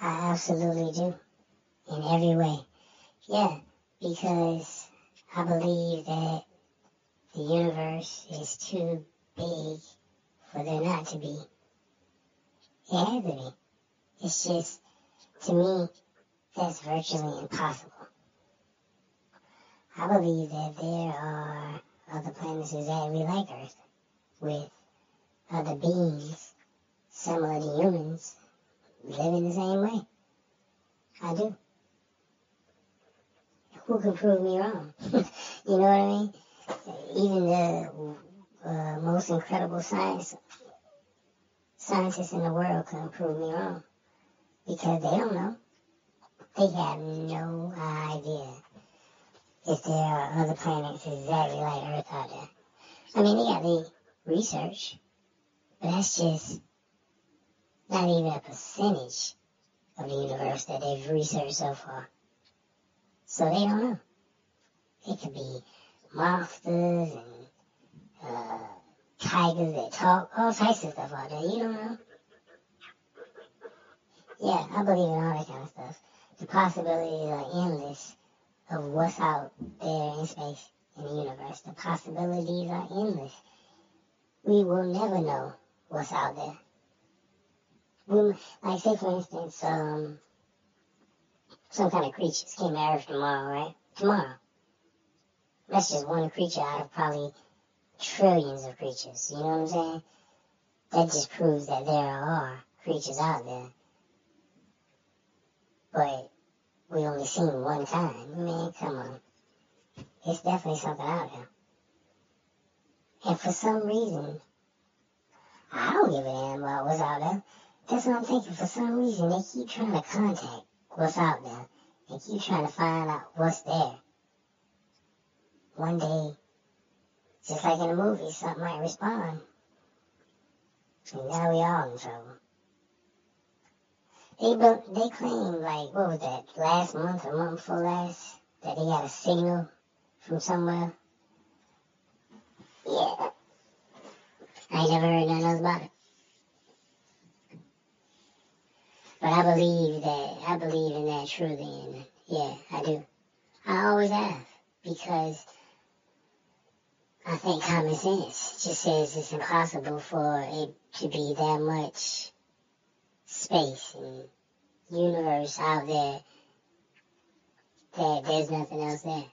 I absolutely do. In every way. Yeah, because I believe that the universe is too big for there not to be. It has to be. It's just, to me, that's virtually impossible. I believe that there are other planets exactly like Earth with other beings similar to humans living the same way. I do. Who can prove me wrong? you know what I mean? Even the uh, most incredible science scientists in the world couldn't prove me wrong because they don't know. They have no idea if there are other planets exactly like Earth out there. I mean, they got the research, but that's just not even a percentage of the universe that they've researched so far. So they don't know. It could be monsters and uh, tigers that talk, all types of stuff out there. You don't know. Yeah, I believe in all that kind of stuff. The possibilities are endless of what's out there in space, in the universe. The possibilities are endless. We will never know what's out there. We, like, say for instance, um, some kind of creatures came to Earth tomorrow, right? Tomorrow. That's just one creature out of probably trillions of creatures. You know what I'm saying? That just proves that there are creatures out there. But we only seen one time. Man, come on. It's definitely something out there. And for some reason, I don't give a damn about what's out there. That's what I'm thinking. For some reason, they keep trying to contact what's out there and keep trying to find out what's there. One day, just like in the movie, something might respond. And now we all in trouble. They they claim like what was that last month or month before last that they got a signal from somewhere. Yeah, I ain't never heard nothing else about it. But I believe that I believe in that truly, and yeah, I do. I always have because I think common sense just says it's impossible for it to be that much space and universe out there that there's nothing else there.